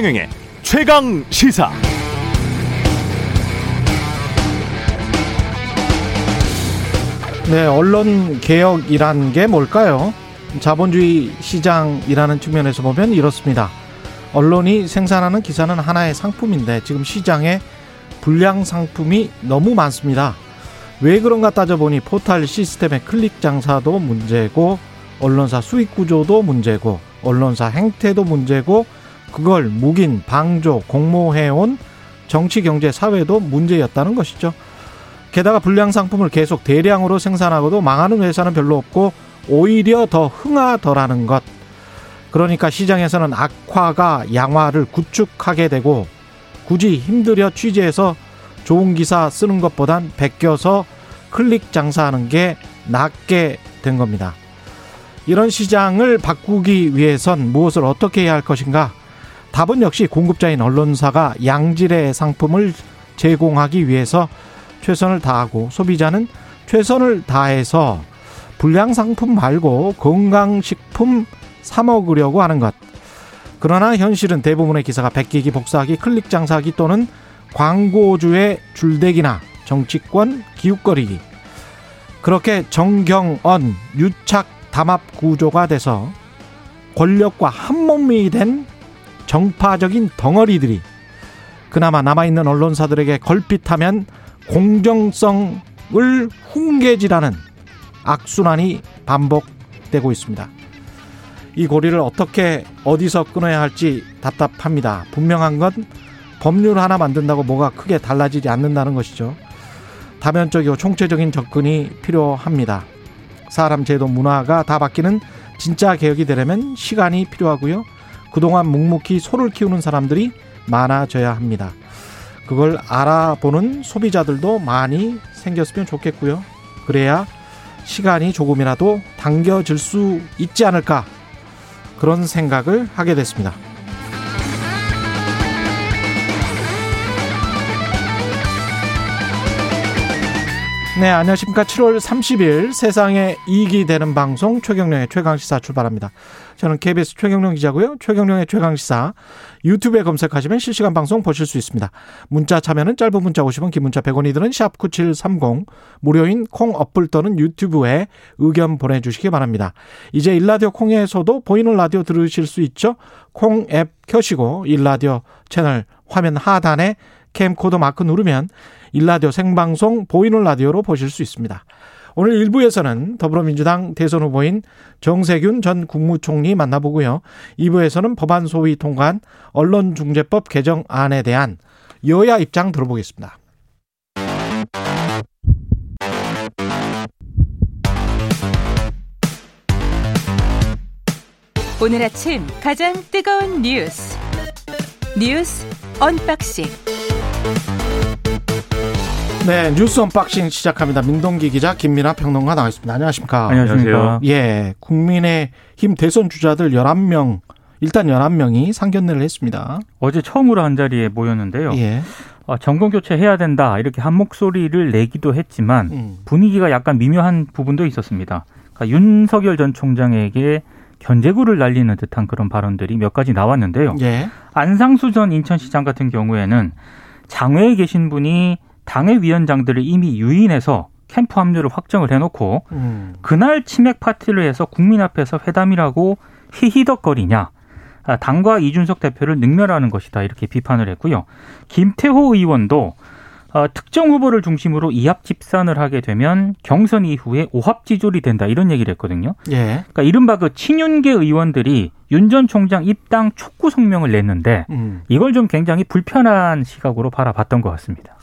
최경영의 최강 시사. 네, 언론 개혁이란 게 뭘까요? 자본주의 시장이라는 측면에서 보면 이렇습니다. 언론이 생산하는 기사는 하나의 상품인데 지금 시장에 불량 상품이 너무 많습니다. 왜 그런가 따져보니 포탈 시스템의 클릭 장사도 문제고 언론사 수익 구조도 문제고 언론사 행태도 문제고 그걸 묵인, 방조, 공모해온 정치, 경제, 사회도 문제였다는 것이죠. 게다가 불량 상품을 계속 대량으로 생산하고도 망하는 회사는 별로 없고 오히려 더 흥하더라는 것. 그러니까 시장에서는 악화가 양화를 구축하게 되고 굳이 힘들여 취재해서 좋은 기사 쓰는 것보단 베껴서 클릭 장사하는 게 낫게 된 겁니다. 이런 시장을 바꾸기 위해선 무엇을 어떻게 해야 할 것인가? 답은 역시 공급자인 언론사가 양질의 상품을 제공하기 위해서 최선을 다하고 소비자는 최선을 다해서 불량 상품 말고 건강식품 사 먹으려고 하는 것. 그러나 현실은 대부분의 기사가 베끼기, 복사하기, 클릭 장사하기 또는 광고주의 줄대기나 정치권 기웃거리기. 그렇게 정경언 유착 담합 구조가 돼서 권력과 한몸이 된 정파적인 덩어리들이 그나마 남아있는 언론사들에게 걸핏하면 공정성을 훈계질하는 악순환이 반복되고 있습니다. 이 고리를 어떻게 어디서 끊어야 할지 답답합니다. 분명한 건 법률 하나 만든다고 뭐가 크게 달라지지 않는다는 것이죠. 다면적이고 총체적인 접근이 필요합니다. 사람 제도 문화가 다 바뀌는 진짜 개혁이 되려면 시간이 필요하고요. 그동안 묵묵히 소를 키우는 사람들이 많아져야 합니다. 그걸 알아보는 소비자들도 많이 생겼으면 좋겠고요. 그래야 시간이 조금이라도 당겨질 수 있지 않을까 그런 생각을 하게 됐습니다. 네, 안녕하십니까. 7월 30일 세상에 이익이 되는 방송 최경령의 최강시사 출발합니다. 저는 KBS 최경령 기자고요. 최경령의 최강시사 유튜브에 검색하시면 실시간 방송 보실 수 있습니다. 문자 참여는 짧은 문자 50원, 긴 문자 100원이 드는 샵9730 무료인 콩 어플 또는 유튜브에 의견 보내주시기 바랍니다. 이제 일라디오 콩에서도 보이는 라디오 들으실 수 있죠. 콩 앱 켜시고 일라디오 채널 화면 하단에 캠코더 마크 누르면 일라디오 생방송 보이는 라디오로 보실 수 있습니다. 오늘 1부에서는 더불어민주당 대선 후보인 정세균 전 국무총리 만나보고요. 2부에서는 법안 소위 통과한 언론중재법 개정안에 대한 여야 입장 들어보겠습니다. 오늘 아침 가장 뜨거운 뉴스 뉴스 언박싱 네, 뉴스 언박싱 시작합니다. 민동기 기자, 김민하 평론가 나와 있습니다. 안녕하십니까? 안녕하십니까? 예, 국민의 힘 대선 주자들 11명, 일단 11명이 상견례를 했습니다. 어제 처음으로 한 자리에 모였는데요. 예. 어, 정권 교체 해야 된다 이렇게 한 목소리를 내기도 했지만 음. 분위기가 약간 미묘한 부분도 있었습니다. 그러니까 윤석열 전 총장에게 견제구를 날리는 듯한 그런 발언들이 몇 가지 나왔는데요. 예. 안상수 전 인천시장 같은 경우에는 장외에 계신 분이 당의 위원장들을 이미 유인해서 캠프 합류를 확정을 해놓고 음. 그날 치맥 파티를 해서 국민 앞에서 회담이라고 히히덕거리냐. 아, 당과 이준석 대표를 능멸하는 것이다 이렇게 비판을 했고요. 김태호 의원도 어, 특정 후보를 중심으로 이합 집산을 하게 되면 경선 이후에 오합지졸이 된다 이런 얘기를 했거든요. 예. 그러니까 이른바 그 친윤계 의원들이 윤 전 총장 입당 촉구 성명을 냈는데 음. 이걸 좀 굉장히 불편한 시각으로 바라봤던 것 같습니다.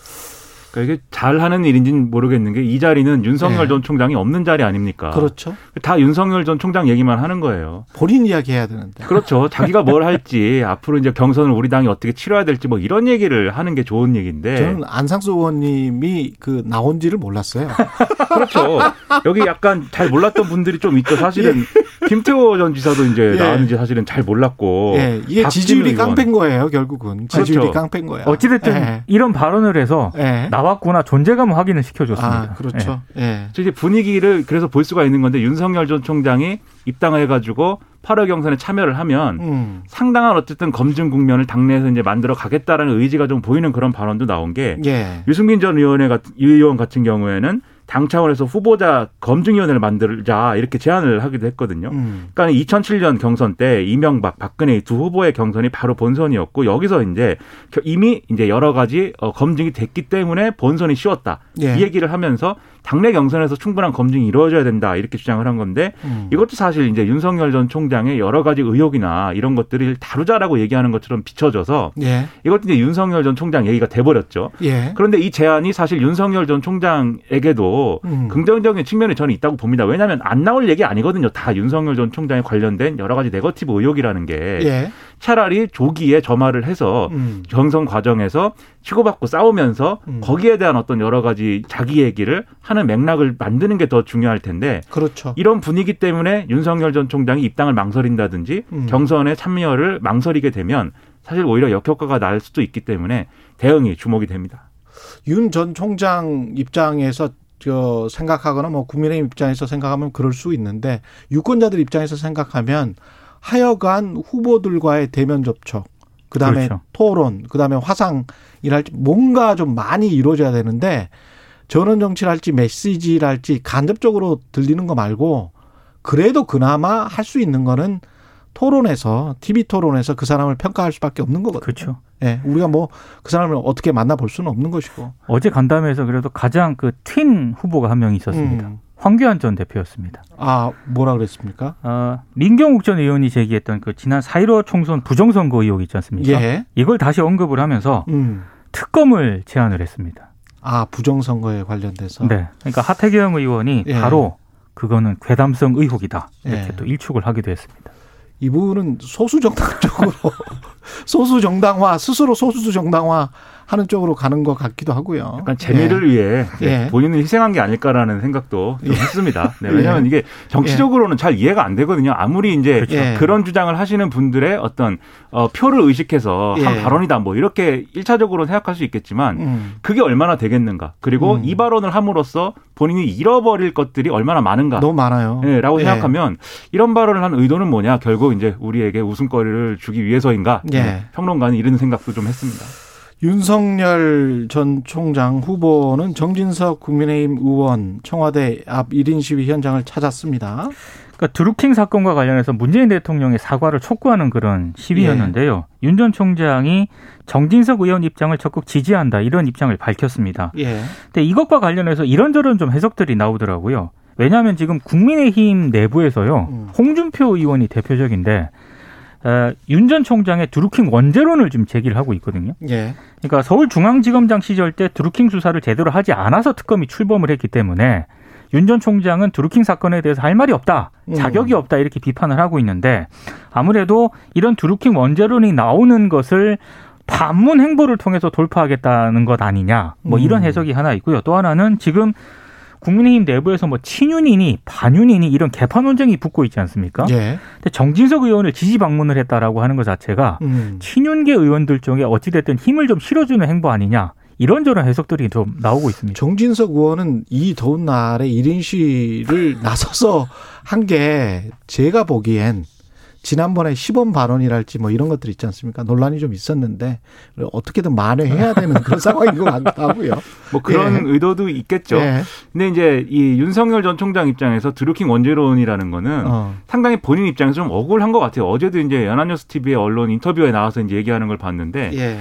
그러니까 이게 잘하는 일인지는 모르겠는 게 이 자리는 윤석열 네. 전 총장이 없는 자리 아닙니까? 그렇죠. 다 윤석열 전 총장 얘기만 하는 거예요. 본인 이야기 해야 되는데. 그렇죠. 자기가 뭘 할지 앞으로 이제 경선을 우리 당이 어떻게 치러야 될지 뭐 이런 얘기를 하는 게 좋은 얘기인데. 저는 안상수 의원님이 그 나온지를 몰랐어요. 그렇죠. 여기 약간 잘 몰랐던 분들이 좀 있죠. 사실은 김태호 전 지사도 이제 예. 나왔는지 사실은 잘 몰랐고. 예, 이게 지지율이. 깡패인 거예요, 결국은. 지지율이 그렇죠. 깡패인 거야. 어찌됐든 예. 이런 발언을 해서 예. 나왔구나 존재감 확인을 시켜줬습니다. 아, 그렇죠. 예. 저 이제 분위기를 그래서 볼 수가 있는 건데 윤석열 전 총장이 입당을 해가지고 8월 경선에 참여를 하면 음. 상당한 어쨌든 검증 국면을 당내에서 이제 만들어 가겠다라는 의지가 좀 보이는 그런 발언도 나온 게 예. 유승민 전 의원의 같- 의원 같은 경우에는 당 차원에서 후보자 검증위원회를 만들자 이렇게 제안을 하기도 했거든요. 음. 그러니까 2007년 경선 때 이명박, 박근혜 이두 후보의 경선이 바로 본선이었고 여기서 이제 겨- 이미 이제 여러 가지 어, 검증이 됐기 때문에 본선이 쉬웠다. 예. 이 얘기를 하면서 당내 경선에서 충분한 검증이 이루어져야 된다 이렇게 주장을 한 건데 음. 이것도 사실 이제 윤석열 전 총장의 여러 가지 의혹이나 이런 것들을 다루자라고 얘기하는 것처럼 비춰져서 예. 이것도 이제 윤석열 전 총장 얘기가 돼버렸죠. 예. 그런데 이 제안이 사실 윤석열 전 총장에게도 음. 긍정적인 측면이 저는 있다고 봅니다. 왜냐하면 안 나올 얘기 아니거든요. 다 윤석열 전 총장에 관련된 여러 가지 네거티브 의혹이라는 게 예. 차라리 조기에 점화를 해서 음. 경선 과정에서 치고받고 싸우면서 음. 거기에 대한 어떤 여러 가지 자기 얘기를 하는 맥락을 만드는 게 더 중요할 텐데 그렇죠. 이런 분위기 때문에 윤석열 전 총장이 입당을 망설인다든지 음. 경선에 참여를 망설이게 되면 사실 오히려 역효과가 날 수도 있기 때문에 대응이 주목이 됩니다. 윤 전 총장 입장에서 저 생각하거나 뭐 국민의힘 입장에서 생각하면 그럴 수 있는데 유권자들 입장에서 생각하면 하여간 후보들과의 대면 접촉, 그 다음에 그렇죠. 토론, 그 다음에 화상이랄지 뭔가 좀 많이 이루어져야 되는데 전원 정치랄지 메시지랄지 간접적으로 들리는 거 말고 그래도 그나마 할 수 있는 거는 토론에서 TV 토론에서 그 사람을 평가할 수밖에 없는 거거든요. 그렇죠. 예, 우리가 뭐 그 사람을 어떻게 만나 볼 수는 없는 것이고. 어제 간담회에서 그래도 가장 그 튄 후보가 한 명 있었습니다. 음. 황교안 전 대표였습니다. 아, 뭐라 그랬습니까? 어, 민경욱 전 의원이 제기했던 그 지난 4.15 총선 부정선거 의혹 있지 않습니까? 예. 이걸 다시 언급을 하면서 음. 특검을 제안을 했습니다. 아, 부정선거에 관련돼서. 네. 그러니까 하태경 의원이 예. 바로 그거는 괴담성 의혹이다. 이렇게 예. 또 일축을 하기도 했습니다. 이분은 소수 정당 쪽으로 소수 정당화 스스로 소수 정당화 하는 쪽으로 가는 것 같기도 하고요. 약간 재미를 위해 네, 예. 본인을 희생한 게 아닐까라는 생각도 좀 예. 했습니다. 네, 왜냐하면 이게 정치적으로는 잘 이해가 안 되거든요. 아무리 이제 그렇죠. 예. 그런 주장을 하시는 분들의 어떤 어, 표를 의식해서 한 예. 발언이다 뭐 이렇게 일차적으로 생각할 수 있겠지만 음. 그게 얼마나 되겠는가. 그리고 음. 이 발언을 함으로써 본인이 잃어버릴 것들이 얼마나 많은가. 너무 많아요. 네, 라고 예. 생각하면 이런 발언을 한 의도는 뭐냐? 결국 이제 우리에게 웃음거리를 주기 위해서인가? 예. 네, 평론가는 이런 생각도 좀 했습니다. 윤석열 전 총장 후보는 정진석 국민의힘 의원 청와대 앞 1인 시위 현장을 찾았습니다. 그러니까 드루킹 사건과 관련해서 문재인 대통령의 사과를 촉구하는 그런 시위였는데요. 예. 윤전 총장이 정진석 의원 입장을 적극 지지한다 이런 입장을 밝혔습니다. 예. 근데 이것과 관련해서 이런저런 좀 해석들이 나오더라고요. 왜냐하면 지금 국민의힘 내부에서요. 음. 홍준표 의원이 대표적인데 어, 윤전 총장의 드루킹 원죄론을 지금 제기를 하고 있거든요. 예. 그러니까 서울중앙지검장 시절 때 드루킹 수사를 제대로 하지 않아서 특검이 출범을 했기 때문에 윤 전 총장은 드루킹 사건에 대해서 할 말이 없다, 음. 자격이 없다 이렇게 비판을 하고 있는데 아무래도 이런 드루킹 원죄론이 나오는 것을 반문 행보를 통해서 돌파하겠다는 것 아니냐, 뭐 이런 음. 해석이 하나 있고요. 또 하나는 지금 국민의힘 내부에서 뭐 친윤이니 반윤이니 이런 개판 논쟁이 붙고 있지 않습니까? 예. 근데 정진석 의원을 지지 방문을 했다라고 하는 것 자체가 음. 친윤계 의원들 쪽에 어찌됐든 힘을 좀 실어주는 행보 아니냐 이런저런 해석들이 좀 나오고 있습니다. 정진석 의원은 이 더운 날에 1인 시위를 나서서 한 게 제가 보기엔 지난번에 시범 발언이랄지 뭐 이런 것들 있지 않습니까? 논란이 좀 있었는데 어떻게든 만회해야 되는 그런 상황인 것 같다고요. 뭐 그런 예. 의도도 있겠죠. 예. 근데 이제 이 윤석열 전 총장 입장에서 드루킹 원죄론이라는 거는 어. 상당히 본인 입장에서 좀 억울한 것 같아요. 어제도 이제 연합뉴스 TV의 언론 인터뷰에 나와서 이제 얘기하는 걸 봤는데 예.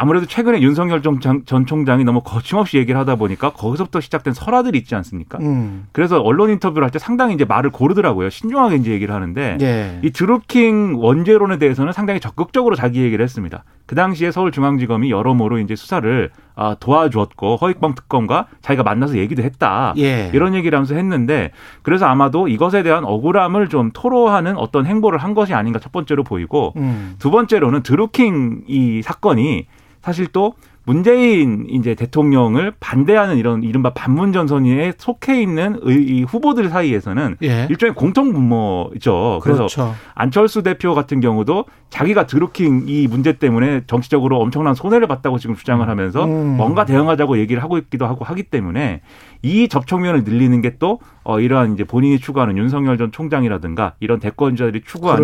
아무래도 최근에 윤석열 전, 총장이 너무 거침없이 얘기를 하다 보니까 거기서부터 시작된 설화들이 있지 않습니까? 음. 그래서 언론 인터뷰를 할 때 상당히 이제 말을 고르더라고요. 신중하게 이제 얘기를 하는데 예. 이 드루킹 원죄론에 대해서는 상당히 적극적으로 자기 얘기를 했습니다. 그 당시에 서울중앙지검이 여러모로 이제 수사를 아, 도와주었고 허익범 특검과 자기가 만나서 얘기도 했다. 예. 이런 얘기를 하면서 했는데 그래서 아마도 이것에 대한 억울함을 좀 토로하는 어떤 행보를 한 것이 아닌가 첫 번째로 보이고 음. 두 번째로는 드루킹 이 사건이 사실 또 문재인 이제 대통령을 반대하는 이런 이른바 반문 전선에 속해 있는 의, 후보들 사이에서는 예. 일종의 공통 분모죠. 그래서 그렇죠. 안철수 대표 같은 경우도 자기가 드루킹 이 문제 때문에 정치적으로 엄청난 손해를 봤다고 지금 주장을 하면서 음. 뭔가 대응하자고 얘기를 하고 있기도 하고 하기 때문에 이 접촉면을 늘리는 게 또 어, 이러한 이제 본인이 추구하는 윤석열 전 총장이라든가 이런 대권자들이 추구하는.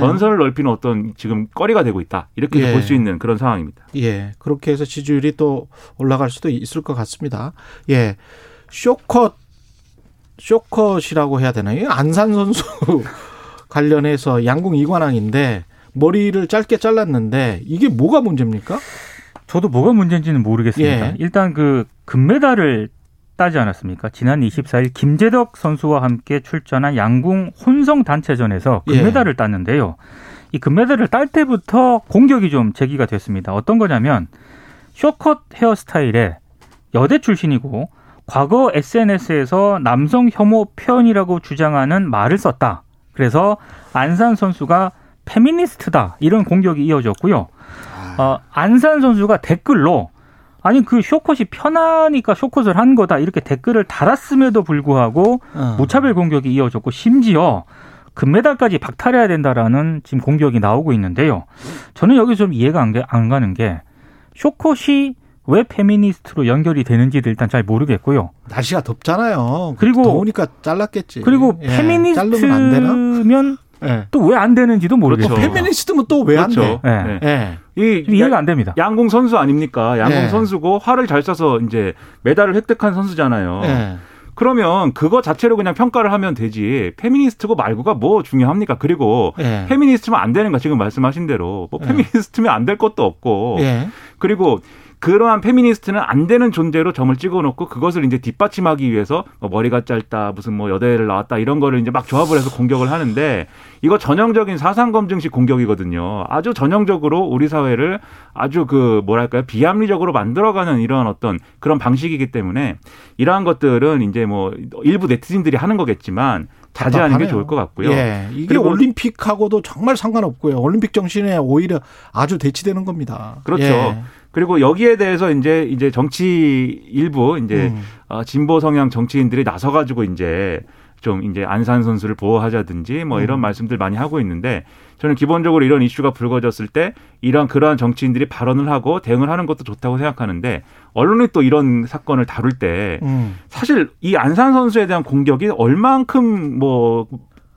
전선을 넓히는 어떤 지금 거리가 되고 있다 이렇게 예. 볼수 있는 그런 상황입니다. 예. 그렇게 해서 지 지율이 또 올라갈 수도 있을 것 같습니다. 예. 쇼컷, 쇼컷이라고 해야 되나요? 안산 선수 관련해서 양궁 이관왕인데 머리를 짧게 잘랐는데 이게 뭐가 문제입니까? 저도 뭐가 문제인지는 모르겠습니다. 예. 일단 그 금메달을 따지 않았습니까? 지난 24일 김재덕 선수와 함께 출전한 양궁 혼성 단체전에서 예. 금메달을 땄는데요. 이 금메달을 딸 때부터 공격이 좀 제기가 됐습니다. 어떤 거냐면 쇼컷 헤어스타일에 여대 출신이고 과거 SNS에서 남성 혐오 표현이라고 주장하는 말을 썼다. 그래서 안산 선수가 페미니스트다 이런 공격이 이어졌고요. 어, 안산 선수가 댓글로 아니 그 쇼컷이 편하니까 쇼컷을 한 거다 이렇게 댓글을 달았음에도 불구하고 어. 무차별 공격이 이어졌고 심지어 금메달까지 박탈해야 된다라는 지금 공격이 나오고 있는데요. 저는 여기 좀 이해가 안, 게- 안 가는 게 쇼컷이 왜 페미니스트로 연결이 되는지도 일단 잘 모르겠고요. 날씨가 덥잖아요. 그리고- 더우니까 잘랐겠지. 그리고 예. 페미니스트면 예. 또왜 안 되는지도 모르겠어요. 그렇죠. 페미니스트면 또 왜안 그렇죠. 돼? 네. 네. 예. 이좀 이해가 안 됩니다. 양궁 선수 아닙니까? 양궁 예. 선수고 활을 잘 쏴서 이제 메달을 획득한 선수잖아요. 예. 그러면 그거 자체로 그냥 평가를 하면 되지 페미니스트고 말고가 뭐 중요합니까? 그리고 예. 페미니스트면 안 되는 거 지금 말씀하신 대로 뭐 예. 페미니스트면 안 될 것도 없고 예. 그리고 그러한 페미니스트는 안 되는 존재로 점을 찍어놓고 그것을 이제 뒷받침하기 위해서 뭐 머리가 짧다 무슨 뭐 여대를 나왔다 이런 거를 이제 막 조합을 해서 공격을 하는데 이거 전형적인 사상 검증식 공격이거든요. 아주 전형적으로 우리 사회를 아주 그 뭐랄까요 비합리적으로 만들어가는 이러한 어떤 그런 방식이기 때문에 이러한 것들은 이제 뭐 일부 네티즌들이 하는 거겠지만 자제하는 게. 좋을 것 같고요. 예. 이게 올림픽하고도 정말 상관없고요. 올림픽 정신에 오히려 아주 대치되는 겁니다. 그렇죠. 예. 그리고 여기에 대해서 이제 이제 정치 일부 이제 음. 어, 진보 성향 정치인들이 나서 가지고 이제 좀 이제 안산 선수를 보호하자든지 뭐 이런 음. 말씀들 많이 하고 있는데 저는 기본적으로 이런 이슈가 불거졌을 때 이런 그러한 정치인들이 발언을 하고 대응을 하는 것도 좋다고 생각하는데 언론이 또 이런 사건을 다룰 때 음. 사실 이 안산 선수에 대한 공격이 얼만큼 뭐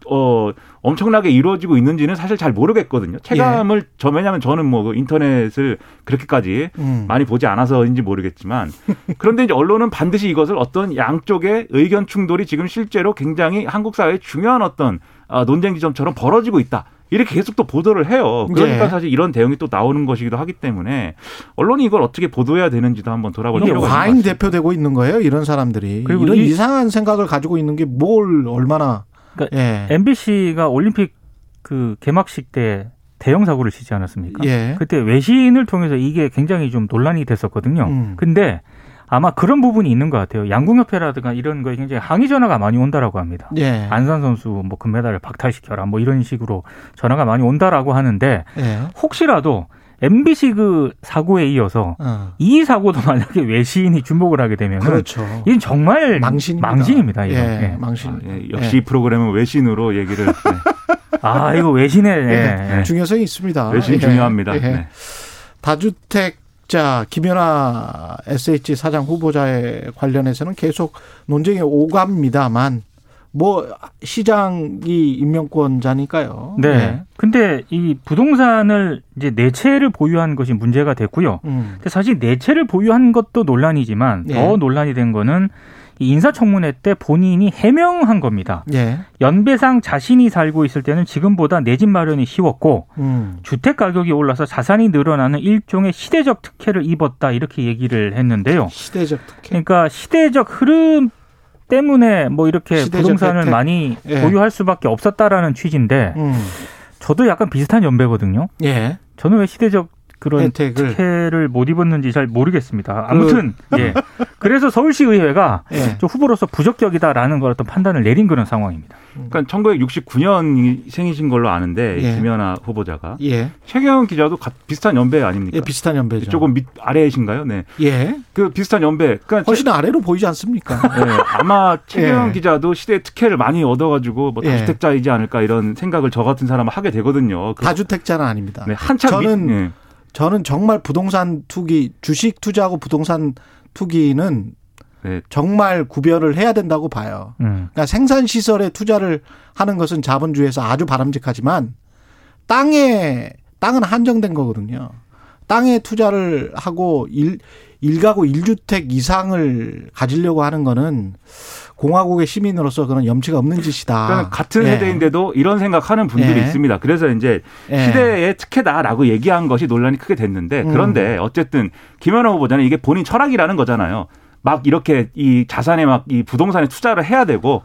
어, 엄청나게 이루어지고 있는지는 사실 잘 모르겠거든요. 체감을 저 왜냐하면 저는 뭐그 인터넷을 그렇게까지 음. 많이 보지 않아서인지 모르겠지만 그런데 이제 언론은 반드시 이것을 어떤 양쪽의 의견 충돌이 지금 실제로 굉장히 한국 사회의 중요한 어떤 아, 논쟁 지점처럼 벌어지고 있다. 이렇게 계속 또 보도를 해요. 그러니까 예. 사실 이런 대응이 또 나오는 것이기도 하기 때문에 언론이 이걸 어떻게 보도해야 되는지도 한번 돌아볼 필요가 있는 것 과잉. 대표되고 있는 거예요. 이런 사람들이 그리고 이런 이- 이상한 생각을 가지고 있는 게 뭘 얼마나 그러니까 예. MBC가 올림픽 그 개막식 때 대형 사고를 치지 않았습니까? 예. 그때 외신을 통해서 이게 굉장히 좀 논란이 됐었거든요. 음. 근데 아마 그런 부분이 있는 것 같아요. 양궁협회라든가 이런 거에 굉장히 항의 전화가 많이 온다라고 합니다. 예. 안산 선수 뭐 금메달을 박탈시켜라 뭐 이런 식으로 전화가 많이 온다라고 하는데 예. 혹시라도 MBC 그 사고에 이어서 어. 이 사고도 만약에 외신이 주목을 하게 되면 은 그렇죠. 이건 정말 망신입니다. 망신입니다. 예. 예. 망신. 아, 예, 역시 이 프로그램은 외신으로 얘기를 네. 아 이거 외신에 예. 예. 중요성이 있습니다. 외신 예. 중요합니다. 예. 네. 다주택 자 김연아 SH 사장 후보자에 관련해서는 계속 논쟁이 오갑니다만 뭐 시장이 임명권자니까요. 네. 예. 근데 이 부동산을 이제 네 채를 보유한 것이 문제가 됐고요. 음. 근데 사실 네 채를 보유한 것도 논란이지만 예. 더 논란이 된 거는 이 인사청문회 때 본인이 해명한 겁니다. 예. 연배상 자신이 살고 있을 때는 지금보다 내 집 마련이 쉬웠고 음. 주택 가격이 올라서 자산이 늘어나는 일종의 시대적 특혜를 입었다 이렇게 얘기를 했는데요. 시대적 특혜. 그러니까 시대적 흐름 때문에 뭐 이렇게 부동산을 혜택. 많이 예. 보유할 수밖에 없었다라는 취지인데 음. 저도 약간 비슷한 연배거든요. 예. 저는 왜 시대적 그런 혜택을. 특혜를 못 입었는지 잘 모르겠습니다. 아무튼 예. 그래서 서울시 의회가 예. 좀 후보로서 부적격이다라는 걸 어떤 판단을 내린 그런 상황입니다. 그러니까 1969년 생이신 걸로 아는데 예. 김연아 후보자가 예. 최경영 기자도 가- 비슷한 연배 아닙니까? 예, 비슷한 연배죠. 조금 밑 아래이신가요? 네. 예. 그 비슷한 연배. 그러니까 훨씬 아래로 보이지 않습니까? 네, 아마 최경영 예. 기자도 시대 특혜를 많이 얻어가지고 뭐 예. 다주택자이지 않을까 이런 생각을 저 같은 사람은 하게 되거든요. 그- 다주택자는 아닙니다. 네, 한참 저는 밑, 예. 저는 정말 부동산 투기, 주식 투자하고 부동산 투기는 네. 정말 구별을 해야 된다고 봐요. 음. 그러니까 생산 시설에 투자를 하는 것은 자본주의에서 아주 바람직하지만 땅에 땅은 한정된 거거든요. 땅에 투자를 하고 일 일가구 일주택 이상을 가지려고 하는 거는 공화국의 시민으로서 그런 염치가 없는 짓이다. 그러니까 같은 예. 세대인데도 이런 생각하는 분들이 예. 있습니다. 그래서 이제 예. 시대의 특혜다라고 얘기한 것이 논란이 크게 됐는데 음. 그런데 어쨌든 김연아 후보자는 이게 본인 철학이라는 거잖아요. 막 이렇게 이 자산에 막 이 부동산에 투자를 해야 되고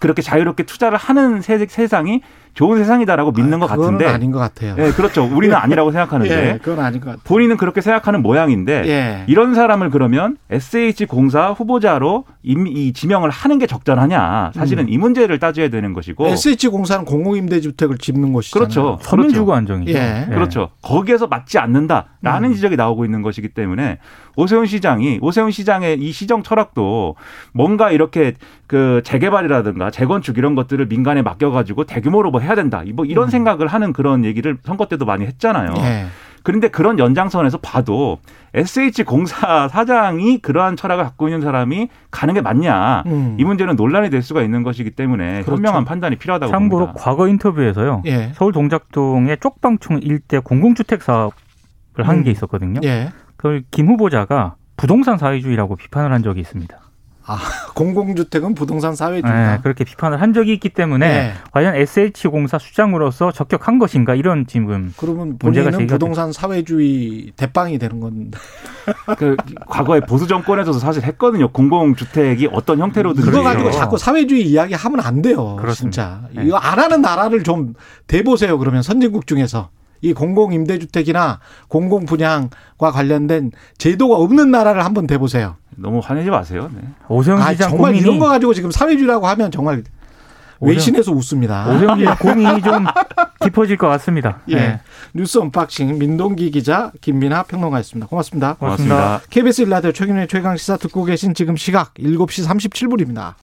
그렇게 자유롭게 투자를 하는 세, 세상이 좋은 세상이다라고 믿는 것 그거는 같은데 아닌 것 같아요. 예, 그렇죠. 우리는 아니라고 생각하는데 예, 그건 아닌 것 같아요. 본인은 그렇게 생각하는 모양인데 예. 이런 사람을 그러면 SH공사 후보자로 임- 이 지명을 하는 게 적절하냐? 사실은 이 문제를 따져야 되는 것이고 SH공사는 공공임대주택을 짓는 곳이잖아요. 그렇죠. 서민 주거 안정이죠. 예. 그렇죠. 거기에서 맞지 않는다라는 음. 지적이 나오고 있는 것이기 때문에 오세훈 시장이 오세훈 시장의 이 시정 철학도 뭔가 이렇게 그 재개발이라든가 재건축 이런 것들을 민간에 맡겨가지고 대규모로 뭐 해야 된다. 뭐 이런 생각을 하는 그런 얘기를 선거 때도 많이 했잖아요. 음. 예. 그런데 그런 연장선에서 봐도 SH 공사 사장이 그러한 철학을 갖고 있는 사람이 가는 게 맞냐? 음. 이 문제는 논란이 될 수가 있는 것이기 때문에 그렇죠. 현명한 판단이 필요하다고 참고로 봅니다. 과거 인터뷰에서요. 예. 서울 동작동의 쪽방촌 일대 공공주택 사업을 한 음. 게 있었거든요. 예. 그걸 김 후보자가 부동산 사회주의라고 비판을 한 적이 있습니다. 아, 공공주택은 부동산 사회주의다. 네, 그렇게 비판을 한 적이 있기 때문에 예. 과연 SH공사 수장으로서 적격한 것인가 이런 지금 그러면 문제가 본인은 부동산 사회주의 대빵이 되는 건데. 그 과거에 보수 정권에서도 사실 했거든요. 공공주택이 어떤 형태로든 그거 그렇죠. 가지고 자꾸 사회주의 이야기 하면 안 돼요. 그렇습니다. 진짜. 네. 이거 안 하는 나라를 좀 대보세요. 그러면 선진국 중에서. 이 공공 임대주택이나 공공 분양과 관련된 제도가 없는 나라를 한번 대보세요. 너무 화내지 마세요. 네. 오세훈 아, 시장 정말 고민이 이런 거 가지고 지금 사회주의라고 하면 정말 외신에서 웃습니다. 오세훈 시장 고민이 좀 깊어질 것 같습니다. 예. 네. 뉴스 언박싱 민동기 기자 김민하 평론가였습니다. 고맙습니다. 고맙습니다. 고맙습니다. KBS 일라디오 최경영의 최강 시사 듣고 계신 지금 시각 7시 37분입니다.